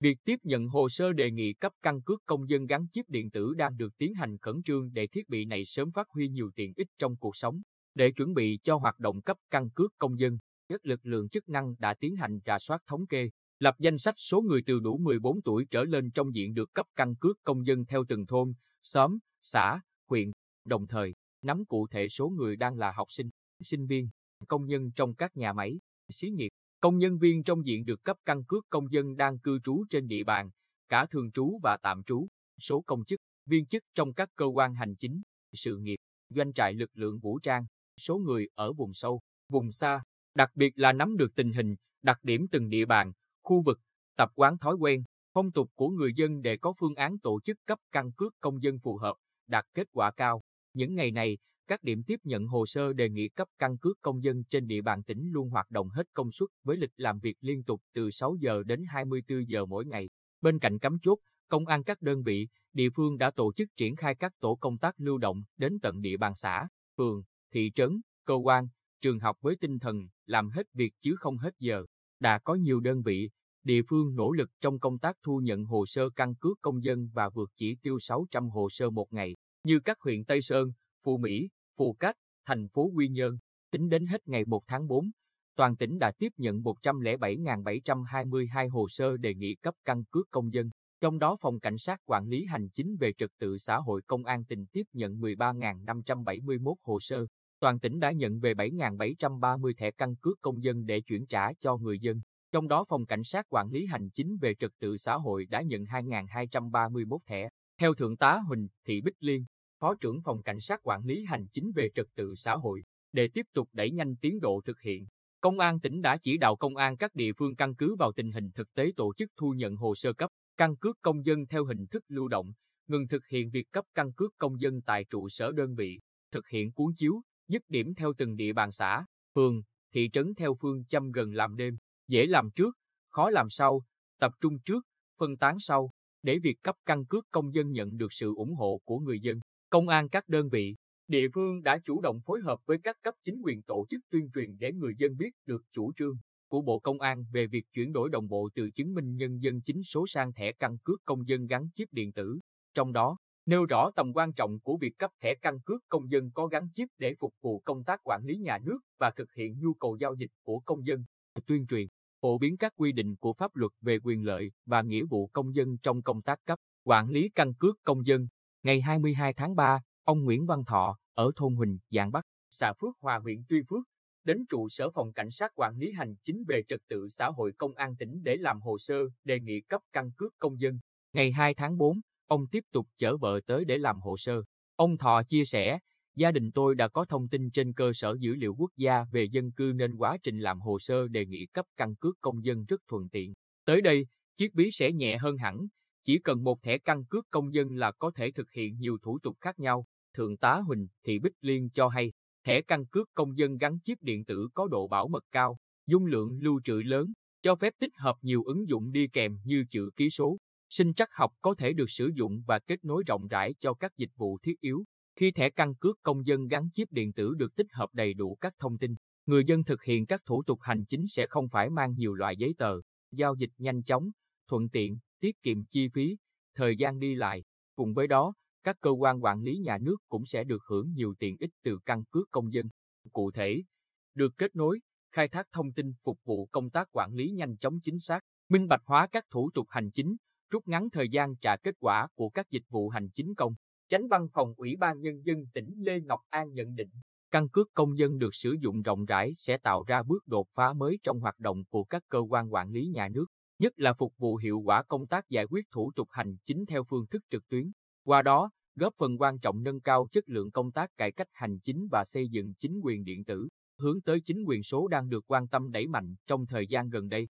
Việc tiếp nhận hồ sơ đề nghị cấp căn cước công dân gắn chip điện tử đang được tiến hành khẩn trương để thiết bị này sớm phát huy nhiều tiện ích trong cuộc sống. Để chuẩn bị cho hoạt động cấp căn cước công dân, các lực lượng chức năng đã tiến hành rà soát thống kê, lập danh sách số người từ đủ 14 tuổi trở lên trong diện được cấp căn cước công dân theo từng thôn, xóm, xã, huyện, đồng thời nắm cụ thể số người đang là học sinh, sinh viên, công nhân trong các nhà máy, xí nghiệp, công nhân viên trong diện được cấp căn cước công dân đang cư trú trên địa bàn, cả thường trú và tạm trú, số công chức, viên chức trong các cơ quan hành chính, sự nghiệp, doanh trại lực lượng vũ trang, số người ở vùng sâu, vùng xa, đặc biệt là nắm được tình hình, đặc điểm từng địa bàn, khu vực, tập quán thói quen, phong tục của người dân để có phương án tổ chức cấp căn cước công dân phù hợp, đạt kết quả cao. Những ngày này, các điểm tiếp nhận hồ sơ đề nghị cấp căn cước công dân trên địa bàn tỉnh luôn hoạt động hết công suất với lịch làm việc liên tục từ 6 giờ đến 24 giờ mỗi ngày. Bên cạnh cắm chốt, công an các đơn vị, địa phương đã tổ chức triển khai các tổ công tác lưu động đến tận địa bàn xã, phường, thị trấn, cơ quan, trường học với tinh thần làm hết việc chứ không hết giờ. Đã có nhiều đơn vị, địa phương nỗ lực trong công tác thu nhận hồ sơ căn cước công dân và vượt chỉ tiêu 600 hồ sơ một ngày, như các huyện Tây Sơn, Phú Mỹ, Phù Cát, thành phố Quy Nhơn. Tính đến hết ngày 1 tháng 4, toàn tỉnh đã tiếp nhận 107.722 hồ sơ đề nghị cấp căn cước công dân. Trong đó Phòng Cảnh sát Quản lý Hành chính về Trật tự xã hội Công an tỉnh tiếp nhận 13.571 hồ sơ. Toàn tỉnh đã nhận về 7.730 thẻ căn cước công dân để chuyển trả cho người dân. Trong đó Phòng Cảnh sát Quản lý Hành chính về Trật tự xã hội đã nhận 2.231 thẻ. Theo Thượng tá Huỳnh Thị Bích Liên, Phó trưởng Phòng Cảnh sát Quản lý Hành chính về Trật tự xã hội, để tiếp tục đẩy nhanh tiến độ thực hiện. Công an tỉnh đã chỉ đạo công an các địa phương căn cứ vào tình hình thực tế tổ chức thu nhận hồ sơ cấp căn cước công dân theo hình thức lưu động, ngừng thực hiện việc cấp căn cước công dân tại trụ sở đơn vị, thực hiện cuốn chiếu, dứt điểm theo từng địa bàn xã, phường, thị trấn theo phương châm gần làm đêm, dễ làm trước, khó làm sau, tập trung trước, phân tán sau, để việc cấp căn cước công dân nhận được sự ủng hộ của người dân. Công an các đơn vị, địa phương đã chủ động phối hợp với các cấp chính quyền tổ chức tuyên truyền để người dân biết được chủ trương của Bộ Công an về việc chuyển đổi đồng bộ từ chứng minh nhân dân chính số sang thẻ căn cước công dân gắn chip điện tử. Trong đó, nêu rõ tầm quan trọng của việc cấp thẻ căn cước công dân có gắn chip để phục vụ công tác quản lý nhà nước và thực hiện nhu cầu giao dịch của công dân, tuyên truyền, phổ biến các quy định của pháp luật về quyền lợi và nghĩa vụ công dân trong công tác cấp, quản lý căn cước công dân. Ngày 22 tháng 3, ông Nguyễn Văn Thọ, ở thôn Huỳnh, Giảng Bắc, xã Phước Hòa huyện Tuy Phước, đến trụ sở phòng cảnh sát quản lý hành chính về trật tự xã hội công an tỉnh để làm hồ sơ đề nghị cấp căn cước công dân. Ngày 2 tháng 4, ông tiếp tục chở vợ tới để làm hồ sơ. Ông Thọ chia sẻ, gia đình tôi đã có thông tin trên cơ sở dữ liệu quốc gia về dân cư nên quá trình làm hồ sơ đề nghị cấp căn cước công dân rất thuận tiện. Tới đây, chiếc ví sẽ nhẹ hơn hẳn, chỉ cần một thẻ căn cước công dân là có thể thực hiện nhiều thủ tục khác nhau. Thượng tá Huỳnh Thị Bích Liên cho hay, thẻ căn cước công dân gắn chip điện tử có độ bảo mật cao, dung lượng lưu trữ lớn, cho phép tích hợp nhiều ứng dụng đi kèm như chữ ký số. Sinh trắc học có thể được sử dụng và kết nối rộng rãi cho các dịch vụ thiết yếu. Khi thẻ căn cước công dân gắn chip điện tử được tích hợp đầy đủ các thông tin, người dân thực hiện các thủ tục hành chính sẽ không phải mang nhiều loại giấy tờ, giao dịch nhanh chóng, thuận tiện, tiết kiệm chi phí, thời gian đi lại. Cùng với đó, các cơ quan quản lý nhà nước cũng sẽ được hưởng nhiều tiện ích từ căn cước công dân. Cụ thể, được kết nối, khai thác thông tin phục vụ công tác quản lý nhanh chóng chính xác, minh bạch hóa các thủ tục hành chính, rút ngắn thời gian trả kết quả của các dịch vụ hành chính công. Chánh văn phòng Ủy ban Nhân dân tỉnh Lê Ngọc An nhận định, căn cước công dân được sử dụng rộng rãi sẽ tạo ra bước đột phá mới trong hoạt động của các cơ quan quản lý nhà nước, nhất là phục vụ hiệu quả công tác giải quyết thủ tục hành chính theo phương thức trực tuyến. Qua đó, góp phần quan trọng nâng cao chất lượng công tác cải cách hành chính và xây dựng chính quyền điện tử, hướng tới chính quyền số đang được quan tâm đẩy mạnh trong thời gian gần đây.